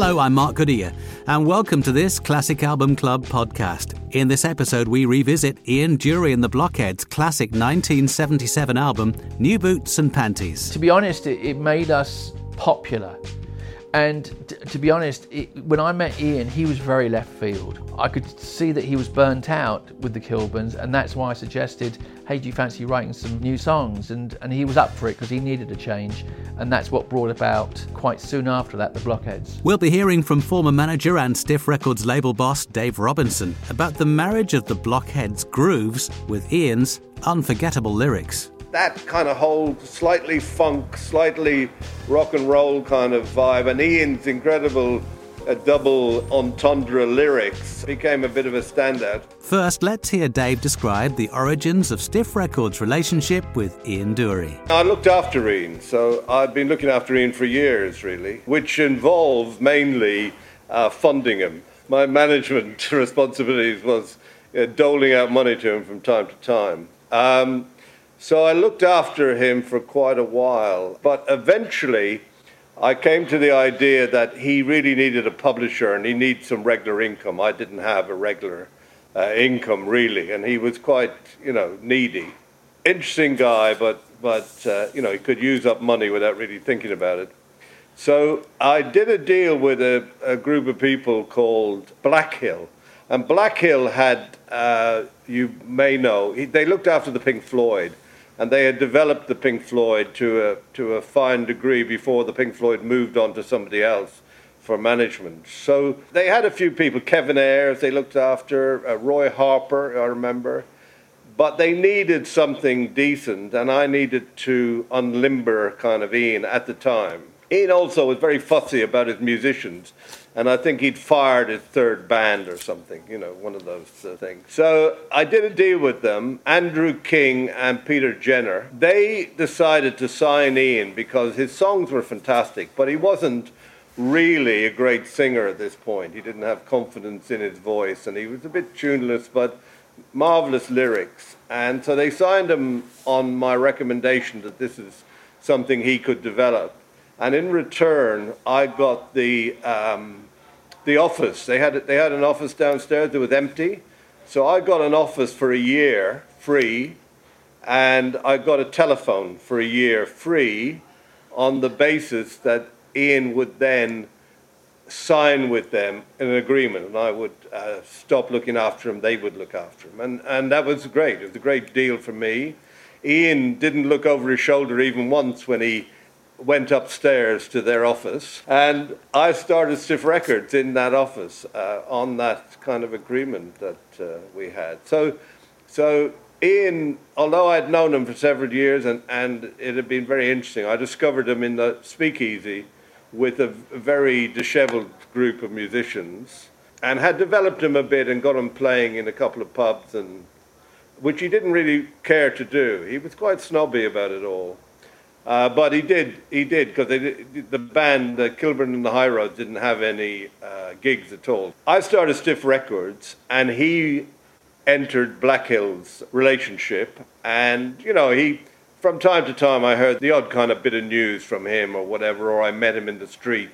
Hello, I'm Mark Goodier, and welcome to this Classic Album Club podcast. In this episode, we revisit Ian Dury and the Blockheads' classic 1977 album, New Boots and Panties. To be honest, it, it made us popular. And to be honest, it, when I met Ian, he was very left field. I could see that he was burnt out with the Kilburns, and that's why I suggested, hey, do you fancy writing some new songs? And, and he was up for it because he needed a change, and that's what brought about quite soon after that the Blockheads. We'll be hearing from former manager and Stiff Records label boss Dave Robinson about the marriage of the Blockheads' grooves with Ian's unforgettable lyrics that kind of whole slightly funk, slightly rock and roll kind of vibe, and Ian's incredible uh, double entendre lyrics became a bit of a standout. First, let's hear Dave describe the origins of Stiff Records' relationship with Ian Dury. I looked after Ian, so I'd been looking after Ian for years, really, which involved mainly uh, funding him. My management responsibilities was uh, doling out money to him from time to time. Um, so I looked after him for quite a while, but eventually I came to the idea that he really needed a publisher and he needed some regular income. I didn't have a regular uh, income really, and he was quite, you know, needy. Interesting guy, but but uh, you know he could use up money without really thinking about it. So I did a deal with a, a group of people called Black Hill, and Black Hill had, uh, you may know, he, they looked after the Pink Floyd and they had developed the Pink Floyd to a to a fine degree before the Pink Floyd moved on to somebody else for management. So they had a few people, Kevin Ayers, they looked after uh, Roy Harper, I remember, but they needed something decent, and I needed to unlimber kind of Ian at the time. Ian also was very fussy about his musicians, and I think he'd fired his third band or something, you know, one of those uh, things. So I did a deal with them, Andrew King and Peter Jenner. They decided to sign Ian because his songs were fantastic, but he wasn't really a great singer at this point. He didn't have confidence in his voice, and he was a bit tuneless, but marvelous lyrics. And so they signed him on my recommendation that this is something he could develop. And in return, I got the um, the office. They had they had an office downstairs that was empty, so I got an office for a year free, and I got a telephone for a year free, on the basis that Ian would then sign with them an agreement, and I would uh, stop looking after him. They would look after him, and and that was great. It was a great deal for me. Ian didn't look over his shoulder even once when he went upstairs to their office, and I started Stiff Records in that office uh, on that kind of agreement that uh, we had. So, so Ian, although I'd known him for several years and, and it had been very interesting, I discovered him in the speakeasy with a very disheveled group of musicians and had developed him a bit and got him playing in a couple of pubs and which he didn't really care to do. He was quite snobby about it all. Uh, but he did, he did, because the band, the Kilburn and the High Roads, didn't have any uh, gigs at all. I started Stiff Records, and he entered Black Hill's relationship, and you know, he, from time to time, I heard the odd kind of bit of news from him or whatever, or I met him in the street.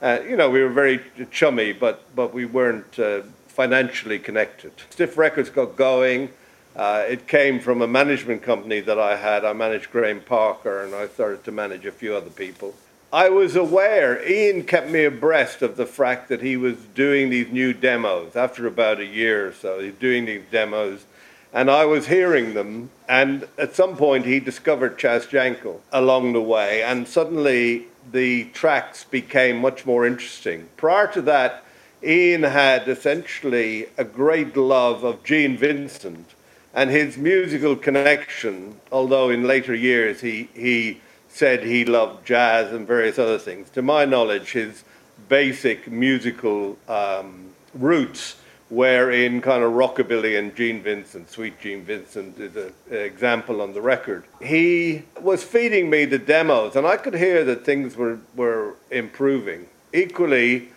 Uh, you know, we were very chummy, but but we weren't uh, financially connected. Stiff Records got going. Uh, it came from a management company that I had. I managed Graham Parker and I started to manage a few other people. I was aware, Ian kept me abreast of the fact that he was doing these new demos. After about a year or so, he's doing these demos, and I was hearing them. And at some point, he discovered Chaz Jankel along the way, and suddenly the tracks became much more interesting. Prior to that, Ian had essentially a great love of Gene Vincent and his musical connection, although in later years he, he said he loved jazz and various other things, to my knowledge, his basic musical um, roots were in kind of rockabilly and Gene Vincent. Sweet Gene Vincent is an example on the record. He was feeding me the demos, and I could hear that things were, were improving. Equally,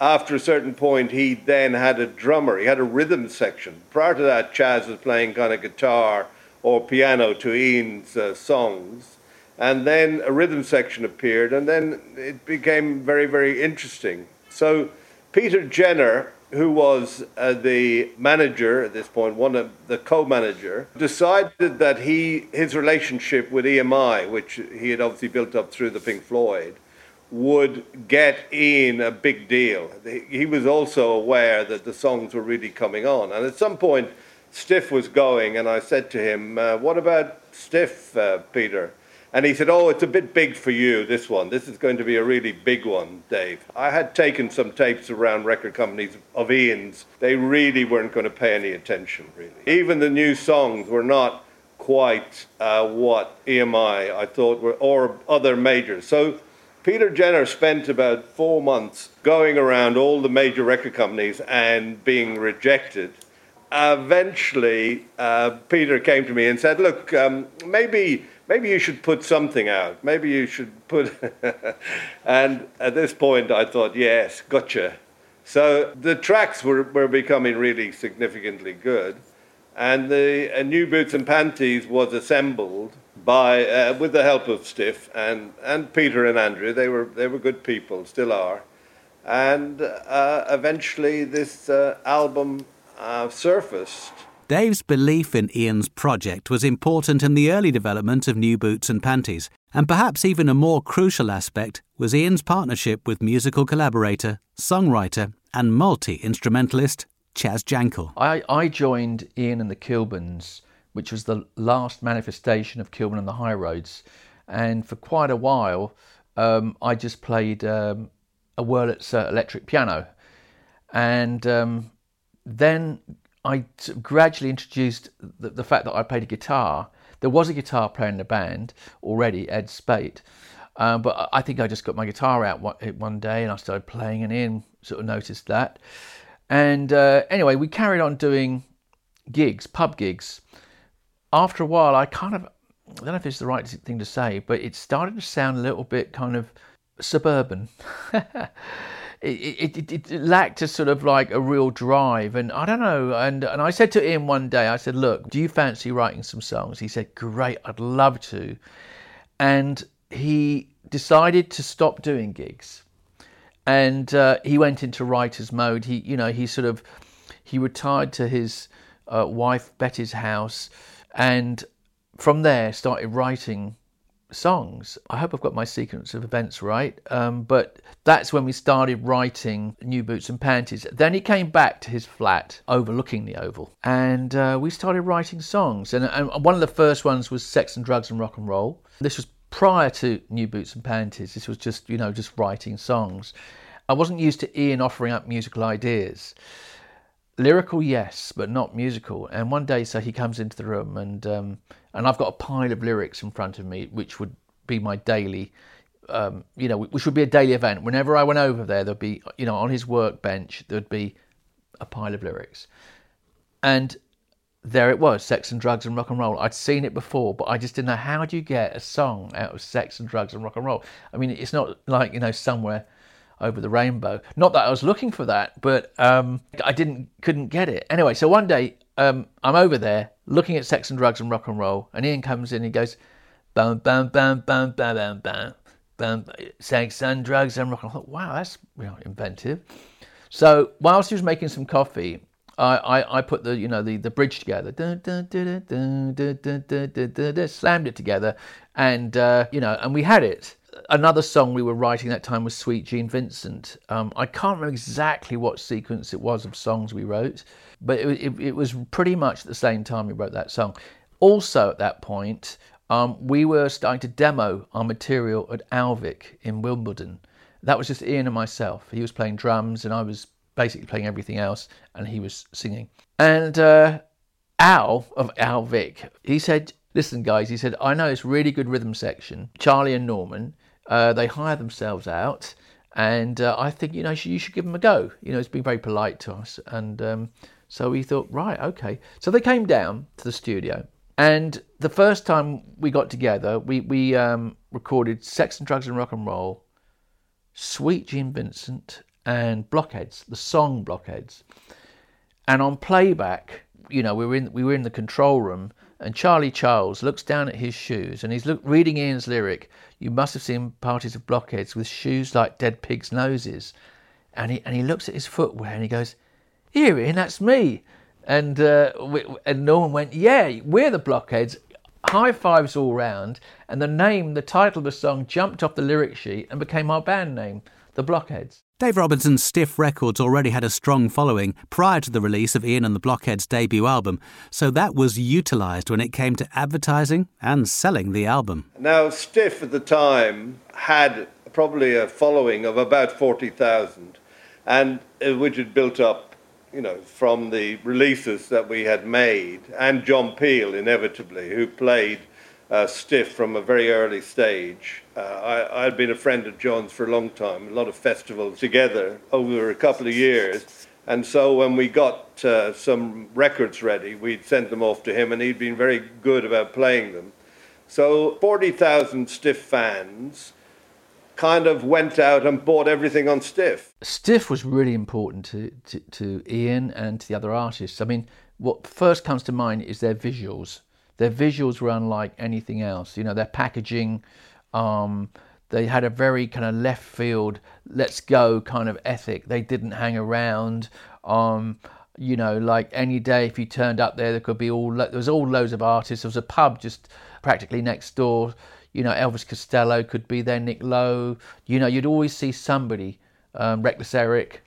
after a certain point, he then had a drummer. He had a rhythm section. Prior to that, Chaz was playing kind of guitar or piano to Ian's uh, songs. And then a rhythm section appeared, and then it became very, very interesting. So Peter Jenner, who was uh, the manager at this point, one of the co-manager, decided that he his relationship with EMI, which he had obviously built up through the Pink Floyd, would get Ian a big deal. He was also aware that the songs were really coming on, and at some point, Stiff was going, and I said to him, uh, "What about Stiff, uh, Peter?" And he said, Oh, it's a bit big for you, this one. This is going to be a really big one, Dave. I had taken some tapes around record companies of Ian's. They really weren't going to pay any attention, really. Even the new songs were not quite uh, what EMI I thought were, or other majors. So Peter Jenner spent about four months going around all the major record companies and being rejected. Eventually, uh, Peter came to me and said, Look, um, maybe maybe you should put something out. Maybe you should put. and at this point, I thought, yes, gotcha. So the tracks were, were becoming really significantly good. And the New Boots and Panties was assembled by, uh, with the help of Stiff and, and Peter and Andrew. They were, they were good people, still are. And uh, eventually, this uh, album uh, surfaced Dave's belief in Ian's project was important in the early development of New Boots and Panties, and perhaps even a more crucial aspect was Ian's partnership with musical collaborator, songwriter, and multi instrumentalist Chaz Jankel. I, I joined Ian and the Kilburns, which was the last manifestation of Kilburn and the High Roads, and for quite a while um, I just played um, a Wurlitzer electric piano. And um, then I gradually introduced the, the, fact that I played a guitar. There was a guitar player in the band already, Ed Speight, um, but I think I just got my guitar out one, one, day and I started playing, and Ian sort of noticed that. And uh, anyway, we carried on doing gigs, pub gigs. After a while, I kind of, I don't know if it's the right thing to say, but it started to sound a little bit kind of suburban. it, it, it, it, lacked a sort of like a real drive and i don't know and and i said to him one day i said look do you fancy writing some songs? He said great i'd love to. And he decided to stop doing gigs. And uh, he went into writer's mode. He you know he sort of he retired to his uh, wife betty's house and from there started writing songs. I hope I've got my sequence of events right. Um, but that's when we started writing New Boots and Panties. Then he came back to his flat overlooking the Oval and uh, we started writing songs. And, and one of the first ones was Sex and Drugs and Rock and Roll. This was prior to New Boots and Panties. This was just, you know, just writing songs. I wasn't used to Ian offering up musical ideas. Lyrical, yes, but not musical. And one day, so he comes into the room and um, and I've got a pile of lyrics in front of me, which would be my daily, um, you know, which would be a daily event. Whenever I went over there, there'd be, you know, on his workbench, there'd be a pile of lyrics. And there it was, sex and drugs and rock and roll. I'd seen it before, but I just didn't know how do you get a song out of sex and drugs and rock and roll. I mean, it's not like you know somewhere over the rainbow. Not that I was looking for that, but um, I didn't couldn't get it. Anyway, so one day um, I'm over there looking at sex and drugs and rock and roll, and Ian comes in and he goes, bam bam bam bam bam bam bam. bam sex and drugs and rock and roll. I thought, wow, that's you know, inventive. So whilst he was making some coffee, I, I, I, put the you know the, the bridge together, slammed it together, and uh, you know, and we had it another song we were writing that time was Sweet Gene Vincent. Um, I can't remember exactly what sequence it was of songs we wrote, but it, it, it, was pretty much the same time we wrote that song. Also, at that point, um, we were starting to demo our material at Alvic in Wimbledon. That was just Ian and myself. He was playing drums, and I was basically playing everything else, and he was singing. And uh, Al of Alvic, he said, Listen, guys, he said, I know this really good rhythm section, Charlie and Norman. Uh, they hire themselves out, and uh, I think you know you should give them a go. You know, it's been very polite to us, and um, so we thought, right, okay. So they came down to the studio, and the first time we got together, we we um, recorded "Sex and Drugs and Rock and Roll," "Sweet Gene Vincent," and "Blockheads," the song "Blockheads," and on playback, you know, we were in we were in the control room and Charlie Charles looks down at his shoes and he's look, reading Ian's lyric. You must have seen parties of blockheads with shoes like dead pigs' noses. and he and he looks at his footwear and he goes, "Here, Ian, that's me." And uh, we, and Norman went, "Yeah, we're the Blockheads." High fives all round, and the name, the title of the song, jumped off the lyric sheet and became our band name, the Blockheads. Dave Robinson's Stiff Records already had a strong following prior to the release of Ian and the Blockheads' debut album, so that was utilised when it came to advertising and selling the album. Now, Stiff at the time had probably a following of about 40,000, and uh, which had built up, you know, from the releases that we had made, and John Peel, inevitably, who played uh, Stiff from a very early stage. Uh, I, I had been a friend of John's for a long time, a lot of festivals together over a couple of years. And so when we got uh, some records ready, we'd sent them off to him, and he'd been very good about playing them. So 40,000 Stiff fans kind of went out and bought everything on Stiff. Stiff was really important to, to, to Ian and to the other artists. I mean, what first comes to mind is their visuals. Their visuals were unlike anything else. You know, their packaging, um, they had a very kind of left field, let's go kind of ethic. They didn't hang around. Um, you know, like any day if you turned up there, there could be all there was all loads of artists. There was a pub just practically next door you know, Elvis Costello could be there, Nick Lowe. You know, you'd always see somebody, um, Reckless Eric.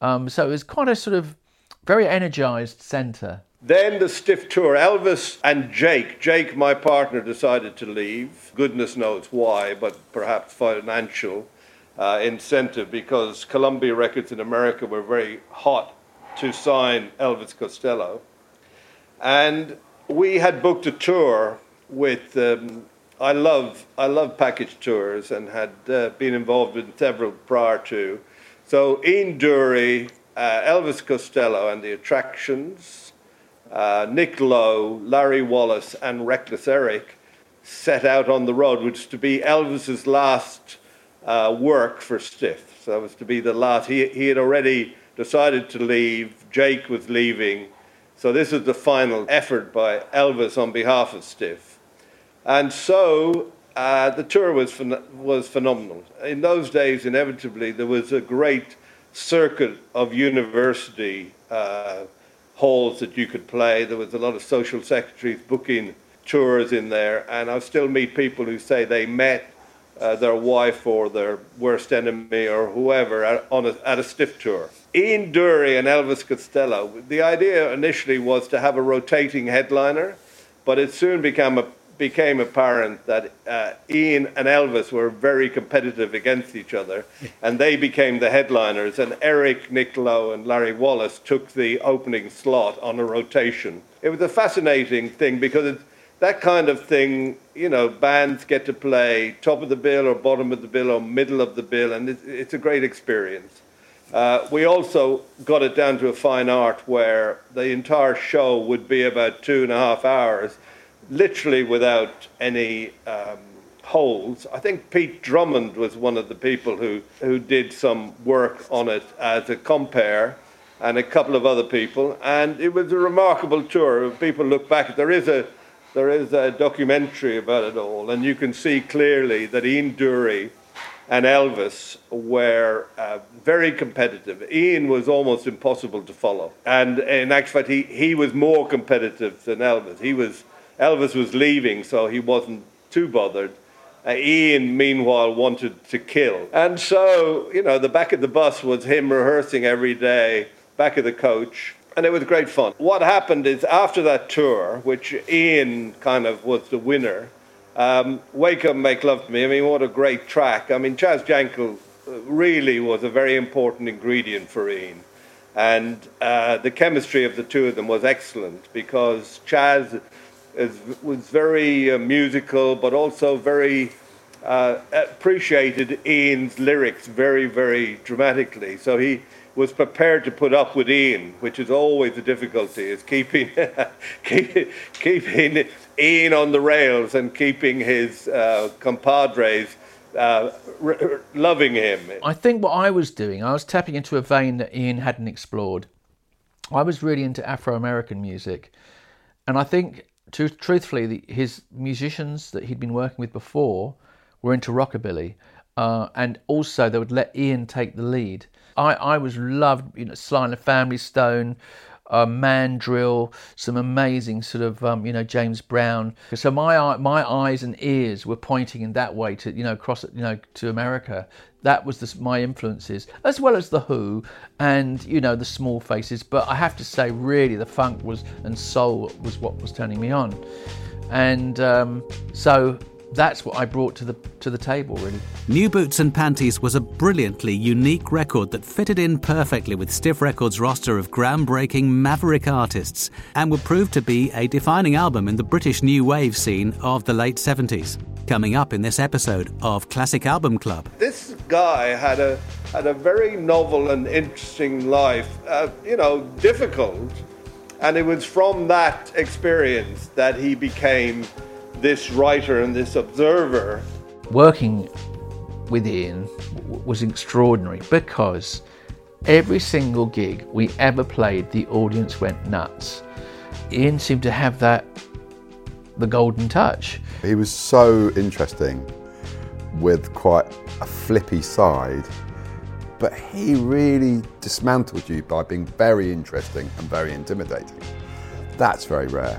Um, so it was quite a sort of very energized centre. Then the stiff tour. Elvis and Jake, Jake, my partner, decided to leave. Goodness knows why, but perhaps financial uh, incentive because Columbia Records in America were very hot to sign Elvis Costello. And we had booked a tour with um, I love I love package tours and had uh, been involved in several prior to. So Ian Dury, uh, Elvis Costello, and the Attractions, uh, Nick Lowe, Larry Wallis, and Reckless Eric set out on the road, which was to be Elvis's last uh, work for Stiff. So it was to be the last. He he had already decided to leave. Jake was leaving. So this is the final effort by Elvis on behalf of Stiff. And so uh, the tour was, phen- was phenomenal. In those days, inevitably, there was a great circuit of university uh, halls that you could play. There was a lot of social secretaries booking tours in there, and I still meet people who say they met uh, their wife or their worst enemy or whoever at, on a, at a stiff tour. Ian Dury and Elvis Costello, the idea initially was to have a rotating headliner, but it soon became a became apparent that uh, Ian and Elvis were very competitive against each other, and they became the headliners. And Eric, Nick Lowe, and Larry Wallis took the opening slot on a rotation. It was a fascinating thing because that kind of thing, you know, bands get to play top of the bill or bottom of the bill or middle of the bill, and it's, it's a great experience. Uh, we also got it down to a fine art where the entire show would be about two and a half hours literally without any um, holes. I think Pete Drummond was one of the people who, who did some work on it as a compare, and a couple of other people. And it was a remarkable tour. People look back, there is a there is a documentary about it all, and you can see clearly that Ian Dury and Elvis were uh, very competitive. Ian was almost impossible to follow, and in actual fact, he, he was more competitive than Elvis. He was Elvis was leaving, so he wasn't too bothered. Uh, Ian, meanwhile, wanted to kill. And so, you know, the back of the bus was him rehearsing every day, back of the coach, and it was great fun. What happened is after that tour, which Ian kind of was the winner, um, Wake Up Make Love to Me, I mean, what a great track. I mean, Chaz Jankel really was a very important ingredient for Ian. And uh, the chemistry of the two of them was excellent because Chaz is, was very uh, musical, but also very uh, appreciated Ian's lyrics very, very dramatically. So he was prepared to put up with Ian, which is always a difficulty, is keeping, keep, keeping Ian on the rails and keeping his uh, compadres uh, r- loving him. I think what I was doing, I was tapping into a vein that Ian hadn't explored. I was really into Afro American music. And I think to, truthfully, the, his musicians that he'd been working with before were into rockabilly, uh, and also they would let Ian take the lead. I, I was loved, you know, Sly and the Family Stone, uh, Mandrill, some amazing sort of um, you know James Brown. So my my eyes and ears were pointing in that way to you know across you know to America. That was the, my influences, as well as the Who and you know the Small Faces. But I have to say, really, the funk was and soul was what was turning me on, and um, so that's what I brought to the to the table really. New Boots and Panties was a brilliantly unique record that fitted in perfectly with Stiff Records' roster of groundbreaking maverick artists and would prove to be a defining album in the British new wave scene of the late 70s. Coming up in this episode of Classic Album Club. This guy had a had a very novel and interesting life, uh, you know, difficult, and it was from that experience that he became this writer and this observer. Working with Ian was extraordinary because every single gig we ever played, the audience went nuts. Ian seemed to have that, the golden touch. He was so interesting with quite a flippy side, but he really dismantled you by being very interesting and very intimidating. That's very rare.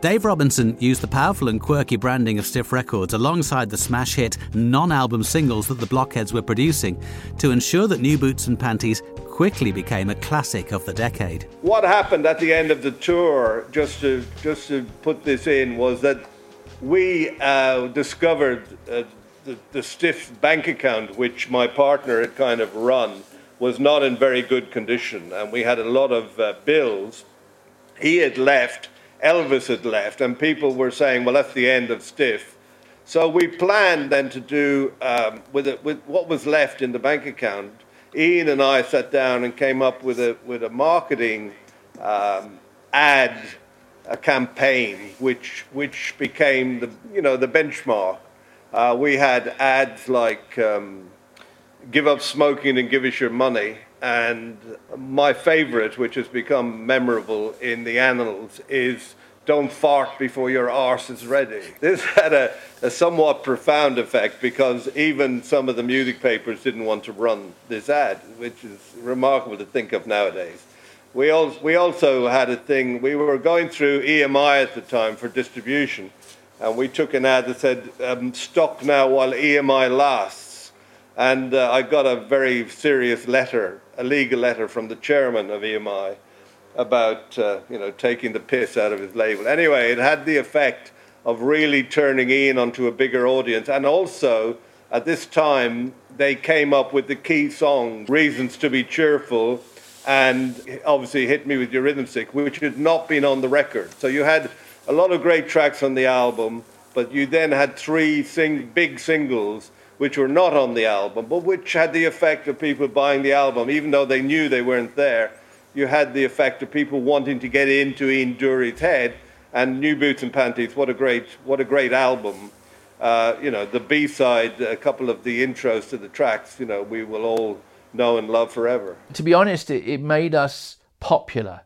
Dave Robinson used the powerful and quirky branding of Stiff Records alongside the smash hit non album singles that the Blockheads were producing to ensure that New Boots and Panties quickly became a classic of the decade. What happened at the end of the tour, just to just to put this in, was that we uh, discovered uh, the, the stiff bank account, which my partner had kind of run, was not in very good condition, and we had a lot of uh, bills. He had left, Elvis had left, and people were saying, "Well, that's the end of Stiff." So we planned then to do um, with, it, with what was left in the bank account Ian and I sat down and came up with a with a marketing um, ad, a campaign, which which became the you know the benchmark. Uh, we had ads like um, "Give up smoking and give us your money," and my favourite, which has become memorable in the annals, is don't fart before your arse is ready. This had a, a, somewhat profound effect because even some of the music papers didn't want to run this ad, which is remarkable to think of nowadays. We, al- we also had a thing, we were going through EMI at the time for distribution, and we took an ad that said, um, stock now while EMI lasts. And uh, I got a very serious letter, a legal letter from the chairman of EMI about uh, you know taking the piss out of his label. Anyway, it had the effect of really turning Ian onto a bigger audience, and also at this time they came up with the key song "Reasons to Be Cheerful," and obviously "Hit Me with Your Rhythm Stick," which had not been on the record. So you had a lot of great tracks on the album, but you then had three sing- big singles which were not on the album, but which had the effect of people buying the album, even though they knew they weren't there you had the effect of people wanting to get into Ian Dury's head. And New Boots and Panties, what a great, what a great album. Uh, you know, the B side, a couple of the intros to the tracks, you know, we will all know and love forever. To be honest, it, it made us popular.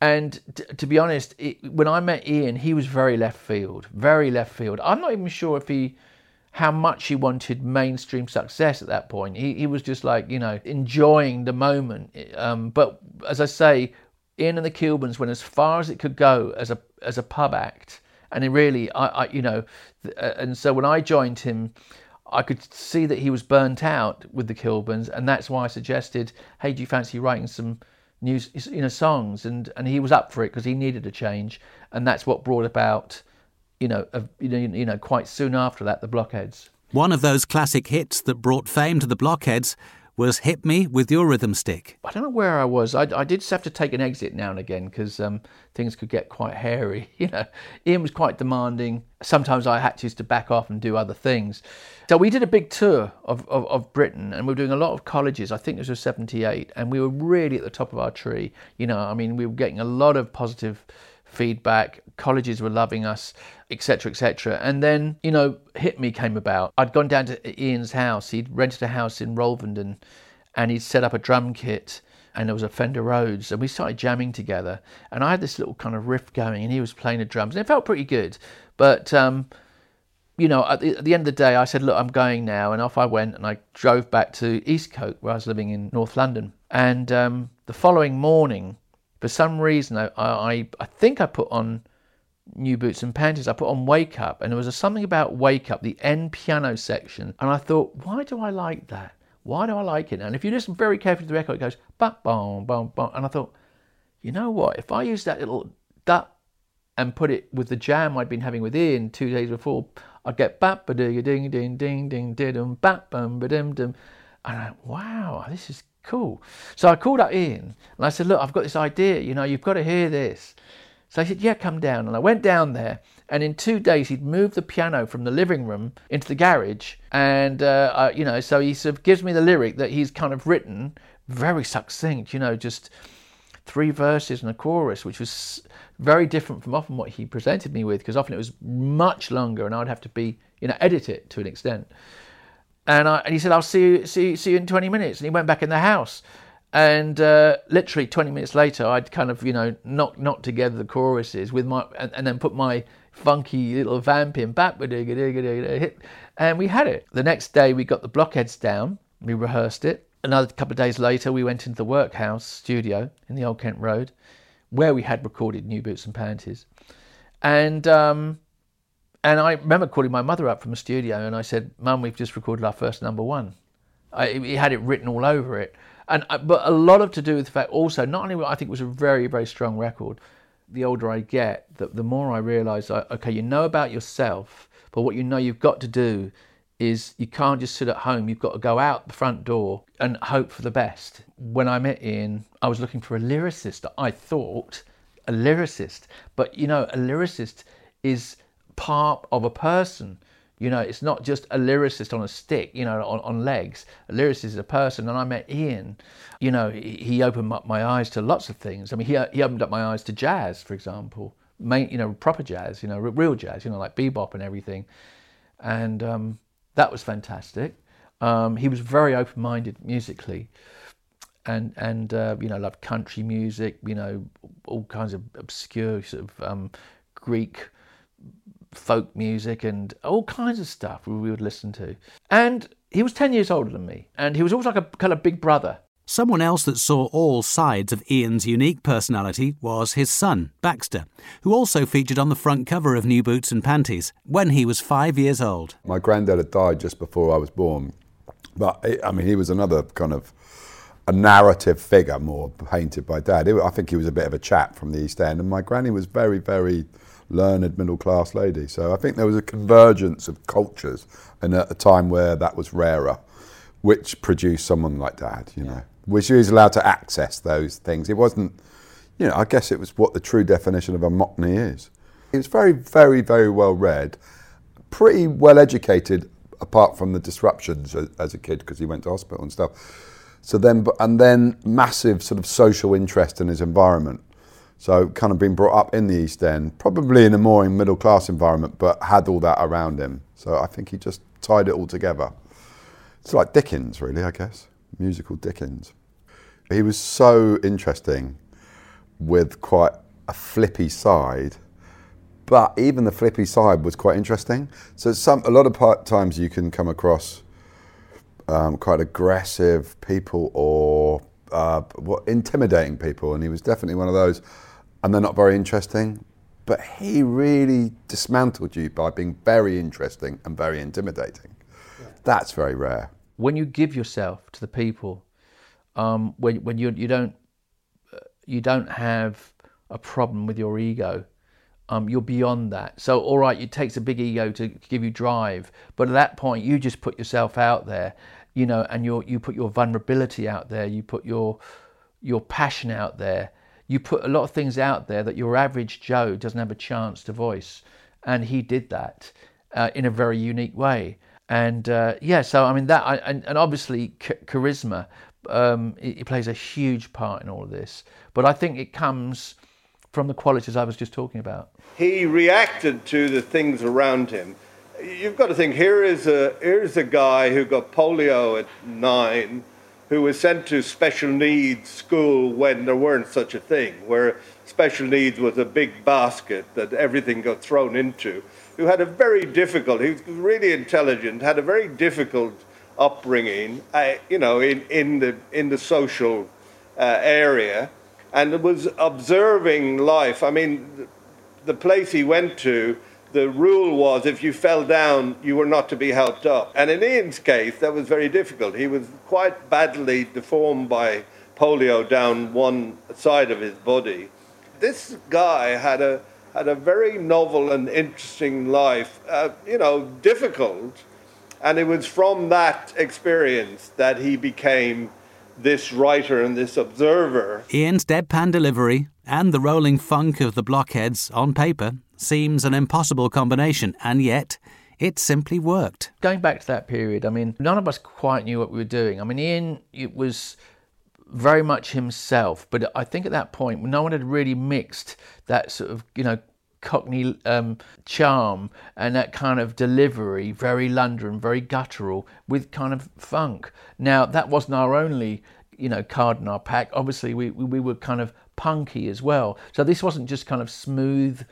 And t- to be honest, it, when I met Ian, he was very left field, very left field. I'm not even sure if he how much he wanted mainstream success at that point. He, he was just like, you know, enjoying the moment. Um, but as I say, Ian and the Kilburns went as far as it could go as a as a pub act. And it really, I, I you know, uh, and so when I joined him, I could see that he was burnt out with the Kilburns, and that's why I suggested, hey, do you fancy writing some new, you know, songs? And and he was up for it because he needed a change, and that's what brought about you know, you know, you know, quite soon after that, the Blockheads. One of those classic hits that brought fame to the Blockheads was "Hit Me with Your Rhythm Stick." I don't know where I was. I, I did have to take an exit now and again because um, things could get quite hairy. You know, Ian was quite demanding. Sometimes I had to, to back off and do other things. So we did a big tour of, of, of Britain, and we were doing a lot of colleges. I think this was '78, and we were really at the top of our tree. You know, I mean, we were getting a lot of positive feedback. Colleges were loving us, etc., etc. And then, you know, Hit Me came about. I'd gone down to Ian's house. He'd rented a house in Rolvenden and he'd set up a drum kit and there was a Fender Rhodes and we started jamming together. And I had this little kind of riff going and he was playing the drums and it felt pretty good. But, um, you know, at the, at the, end of the day, I said, look, I'm going now. And off I went and I drove back to Eastcote where I was living in North London. And um, the following morning, for some reason, I, I, I think I put on New Boots and Panties. I put on Wake Up, and there was a, something about Wake Up, the end piano section, and I thought, why do I like that? Why do I like it? And if you listen very carefully to the record, it goes bum bum bum bum, and I thought, you know what? If I use that little da and put it with the jam I'd been having with Ian two days before, I'd get bap ba ding ding ding ding ding ding bap bum ba dim, and I went, wow, this is cool. So I called up Ian and I said, look, I've got this idea, you know, you've got to hear this. So I said, yeah, come down. And I went down there and in two days he'd moved the piano from the living room into the garage. And, uh, you know, so he sort of gives me the lyric that he's kind of written, very succinct, you know, just three verses and a chorus, which was very different from often what he presented me with, because often it was much longer and I'd have to be, you know, edit it to an extent. And, I, and he said, I'll see you, see, see you in 20 minutes. And he went back in the house. And uh, literally 20 minutes later, I'd kind of, you know, knock knock together the choruses with my, and, and then put my funky little vamp in, back, and we had it. The next day, we got the blockheads down, we rehearsed it. Another couple of days later, we went into the workhouse studio in the Old Kent Road, where we had recorded New Boots and Panties. And um, and I remember calling my mother up from the studio and I said, Mum, we've just recorded our first number one. I, he had it written all over it. And uh, But a lot of to do with the fact also, not only I think it was a very, very strong record, the older I get, the, the more I realise, okay, you know about yourself, but what you know you've got to do is you can't just sit at home. You've got to go out the front door and hope for the best. When I met Ian, I was looking for a lyricist. I thought a lyricist, but you know, a lyricist is part of a person. You know, it's not just a lyricist on a stick, you know, on, on legs. A lyricist is a person. And I met Ian, you know, he, opened up my eyes to lots of things. I mean, he, he opened up my eyes to jazz, for example, main, you know, proper jazz, you know, real jazz, you know, like bebop and everything. And um, that was fantastic. Um, he was very open minded musically and and uh, you know loved country music you know all kinds of obscure sort of um, Greek folk music and all kinds of stuff we would listen to. And he was 10 years older than me, and he was always like a kind of big brother. Someone else that saw all sides of Ian's unique personality was his son, Baxter, who also featured on the front cover of New Boots and Panties when he was five years old. My granddad had died just before I was born, but I mean, he was another kind of a narrative figure more painted by dad. I think he was a bit of a chap from the East End, and my granny was very, very learned middle class lady. So I think there was a convergence of cultures, and at a time where that was rarer, which produced someone like Dad, you know, which he was allowed to access those things. It wasn't, you know, I guess it was what the true definition of a Mockney is. He was very, very, very well read, pretty well educated, apart from the disruptions as, as a kid because he went to hospital and stuff. So then, and then massive sort of social interest in his environment. So kind of been brought up in the East End, probably in a more middle class environment, but had all that around him. So I think he just tied it all together. It's like Dickens, really, I guess, musical Dickens. He was so interesting with quite a flippy side, but even the flippy side was quite interesting. So some a lot of times you can come across um, quite aggressive people or uh, what, intimidating people, and he was definitely one of those. And they're not very interesting, but he really dismantled you by being very interesting and very intimidating. Yeah. That's very rare. When you give yourself to the people, um, when when you you don't uh, you don't have a problem with your ego. Um, you're beyond that. So, all right, it takes a big ego to give you drive, but at that point, you just put yourself out there, you know, and you you put your vulnerability out there, you put your your passion out there. You put a lot of things out there that your average Joe doesn't have a chance to voice, and he did that uh, in a very unique way. And uh, yeah, so I mean that, I, and, and obviously ch- charisma, um, it, it, plays a huge part in all of this. But I think it comes from the qualities I was just talking about. He reacted to the things around him. You've got to think here is a here's a guy who got polio at nine, who was sent to special needs school when there weren't such a thing, where special needs was a big basket that everything got thrown into. Who had a very difficult, he was really intelligent, had a very difficult upbringing, uh, you know, in, in the in the social uh, area and was observing life. I mean, the place he went to, the rule was if you fell down, you were not to be helped up. And in Ian's case, that was very difficult. He was quite badly deformed by polio down one side of his body. This guy had a had a very novel and interesting life, uh, you know, difficult. And it was from that experience that he became this writer and this observer. Ian's deadpan delivery and the rolling funk of the blockheads on paper seems an impossible combination, and yet it simply worked. Going back to that period, I mean, none of us quite knew what we were doing. I mean, Ian it was very much himself, but I think at that point, no one had really mixed that sort of, you know, Cockney um, charm and that kind of delivery, very London, very guttural, with kind of funk. Now, that wasn't our only, you know, card in our pack. Obviously, we, we were kind of punky as well. So this wasn't just kind of smooth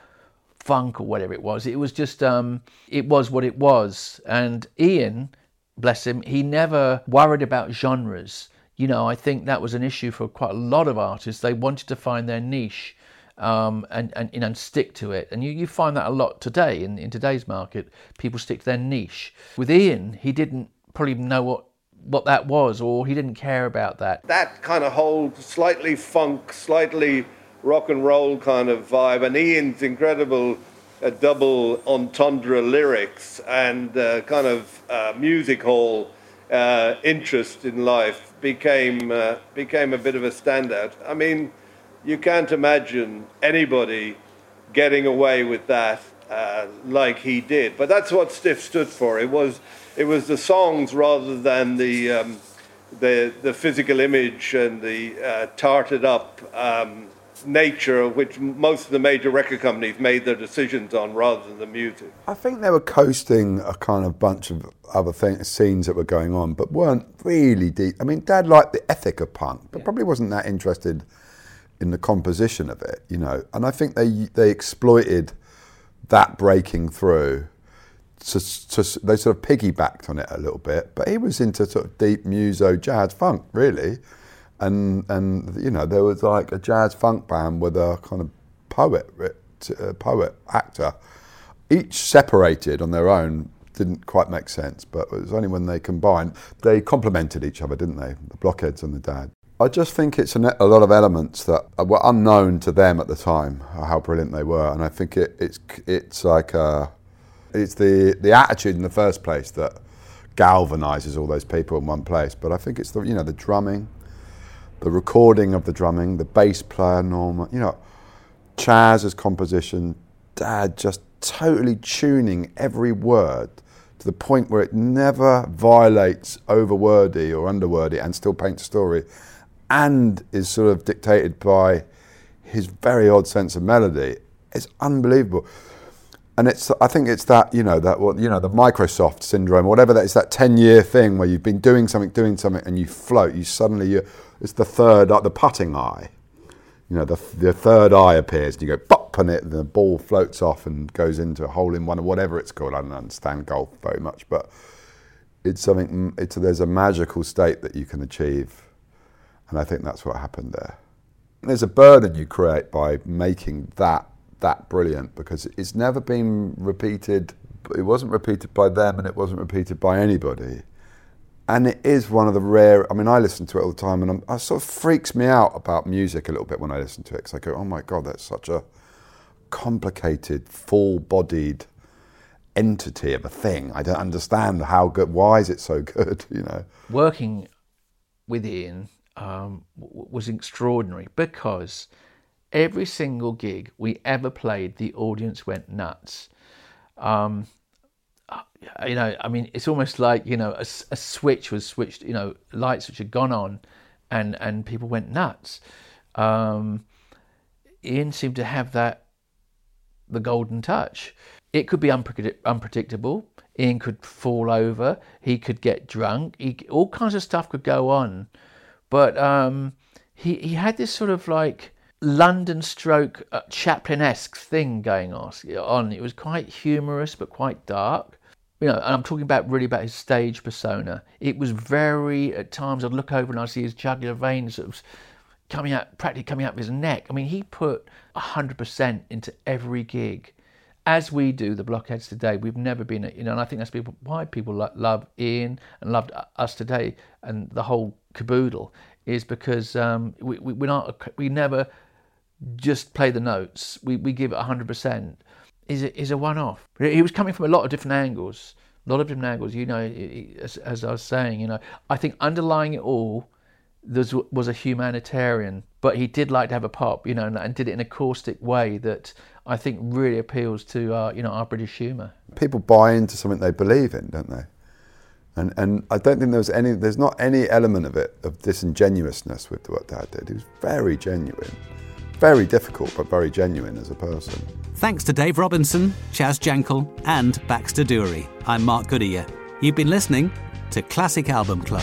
funk or whatever it was. It was just, um, it was what it was. And Ian, bless him, he never worried about genres. You know, I think that was an issue for quite a lot of artists. They wanted to find their niche um, and, and, and stick to it. And you, you find that a lot today in, in today's market. People stick to their niche. With Ian, he didn't probably know what, what that was or he didn't care about that. That kind of whole slightly funk, slightly rock and roll kind of vibe, and Ian's incredible uh, double entendre lyrics and uh, kind of uh, music hall uh, interest in life became uh, became a bit of a standout. I mean, you can't imagine anybody getting away with that uh, like he did. But that's what Stiff stood for. It was it was the songs rather than the um, the the physical image and the uh, tarted up um, nature which most of the major record companies made their decisions on rather than the music. I think they were coasting a kind of bunch of other things, scenes that were going on, but weren't really deep. I mean, Dad liked the ethic of punk, but yeah. probably wasn't that interested in the composition of it, you know. And I think they they exploited that breaking through. To, to, they sort of piggybacked on it a little bit, but he was into sort of deep muso jazz funk, really, and and you know there was like a jazz funk band with a kind of poet, uh, poet actor, each separated on their own didn't quite make sense, but it was only when they combined they complemented each other, didn't they? The blockheads and the dad. I just think it's a, lot of elements that were unknown to them at the time, how brilliant they were, and I think it, it's it's like a, it's the the attitude in the first place that galvanizes all those people in one place. But I think it's the you know the drumming, the recording of the drumming, the bass player Norman, you know, Chaz's composition, Dad just totally tuning every word to the point where it never violates overwordy or underwordy and still paints a story and is sort of dictated by his very odd sense of melody. It's unbelievable. And it's, I think it's that, you know, that, what, you know, the Microsoft syndrome, whatever that is, that 10 year thing where you've been doing something, doing something, and you float, you suddenly, you, it's the third, uh, the putting eye. You know, the, the third eye appears, and you go pop, and it, the ball floats off and goes into a hole in one or whatever it's called. I don't understand golf very much, but it's something, mm, it's, there's a magical state that you can achieve and I think that's what happened there. There's a burden you create by making that that brilliant because it's never been repeated. It wasn't repeated by them, and it wasn't repeated by anybody. And it is one of the rare. I mean, I listen to it all the time, and I'm, it sort of freaks me out about music a little bit when I listen to it because I go, "Oh my god, that's such a complicated, full-bodied entity of a thing. I don't understand how good. Why is it so good? You know, working with Ian um, was extraordinary because every single gig we ever played, the audience went nuts. Um, uh, you know, I mean, it's almost like you know a, a, switch was switched. You know, lights which had gone on, and and people went nuts. Um, Ian seemed to have that the golden touch. It could be unpredict- unpredictable. Ian could fall over. He could get drunk. He, all kinds of stuff could go on. But um, he he had this sort of like London stroke uh, Chaplin-esque thing going on. It was quite humorous but quite dark. You know, and I'm talking about really about his stage persona. It was very at times I'd look over and I'd see his jugular veins sort of coming out, practically coming out of his neck. I mean, he put hundred percent into every gig, as we do the blockheads today. We've never been, you know, and I think that's people why people lo- love Ian and loved us today and the whole caboodle is because um, we, we we're not we never just play the notes. We we give it hundred percent. Is it is a one off. He was coming from a lot of different angles, a lot of different angles. You know, as, as I was saying, you know, I think underlying it all there was a humanitarian, but he did like to have a pop, you know, and, did it in a caustic way that I think really appeals to our, you know, our British humour. People buy into something they believe in, don't they? And and I don't think there was any, there's not any element of it of disingenuousness with what Dad did. He was very genuine, very difficult, but very genuine as a person. Thanks to Dave Robinson, Chaz Jankel, and Baxter Dury. I'm Mark Goodier. You've been listening to Classic Album Club.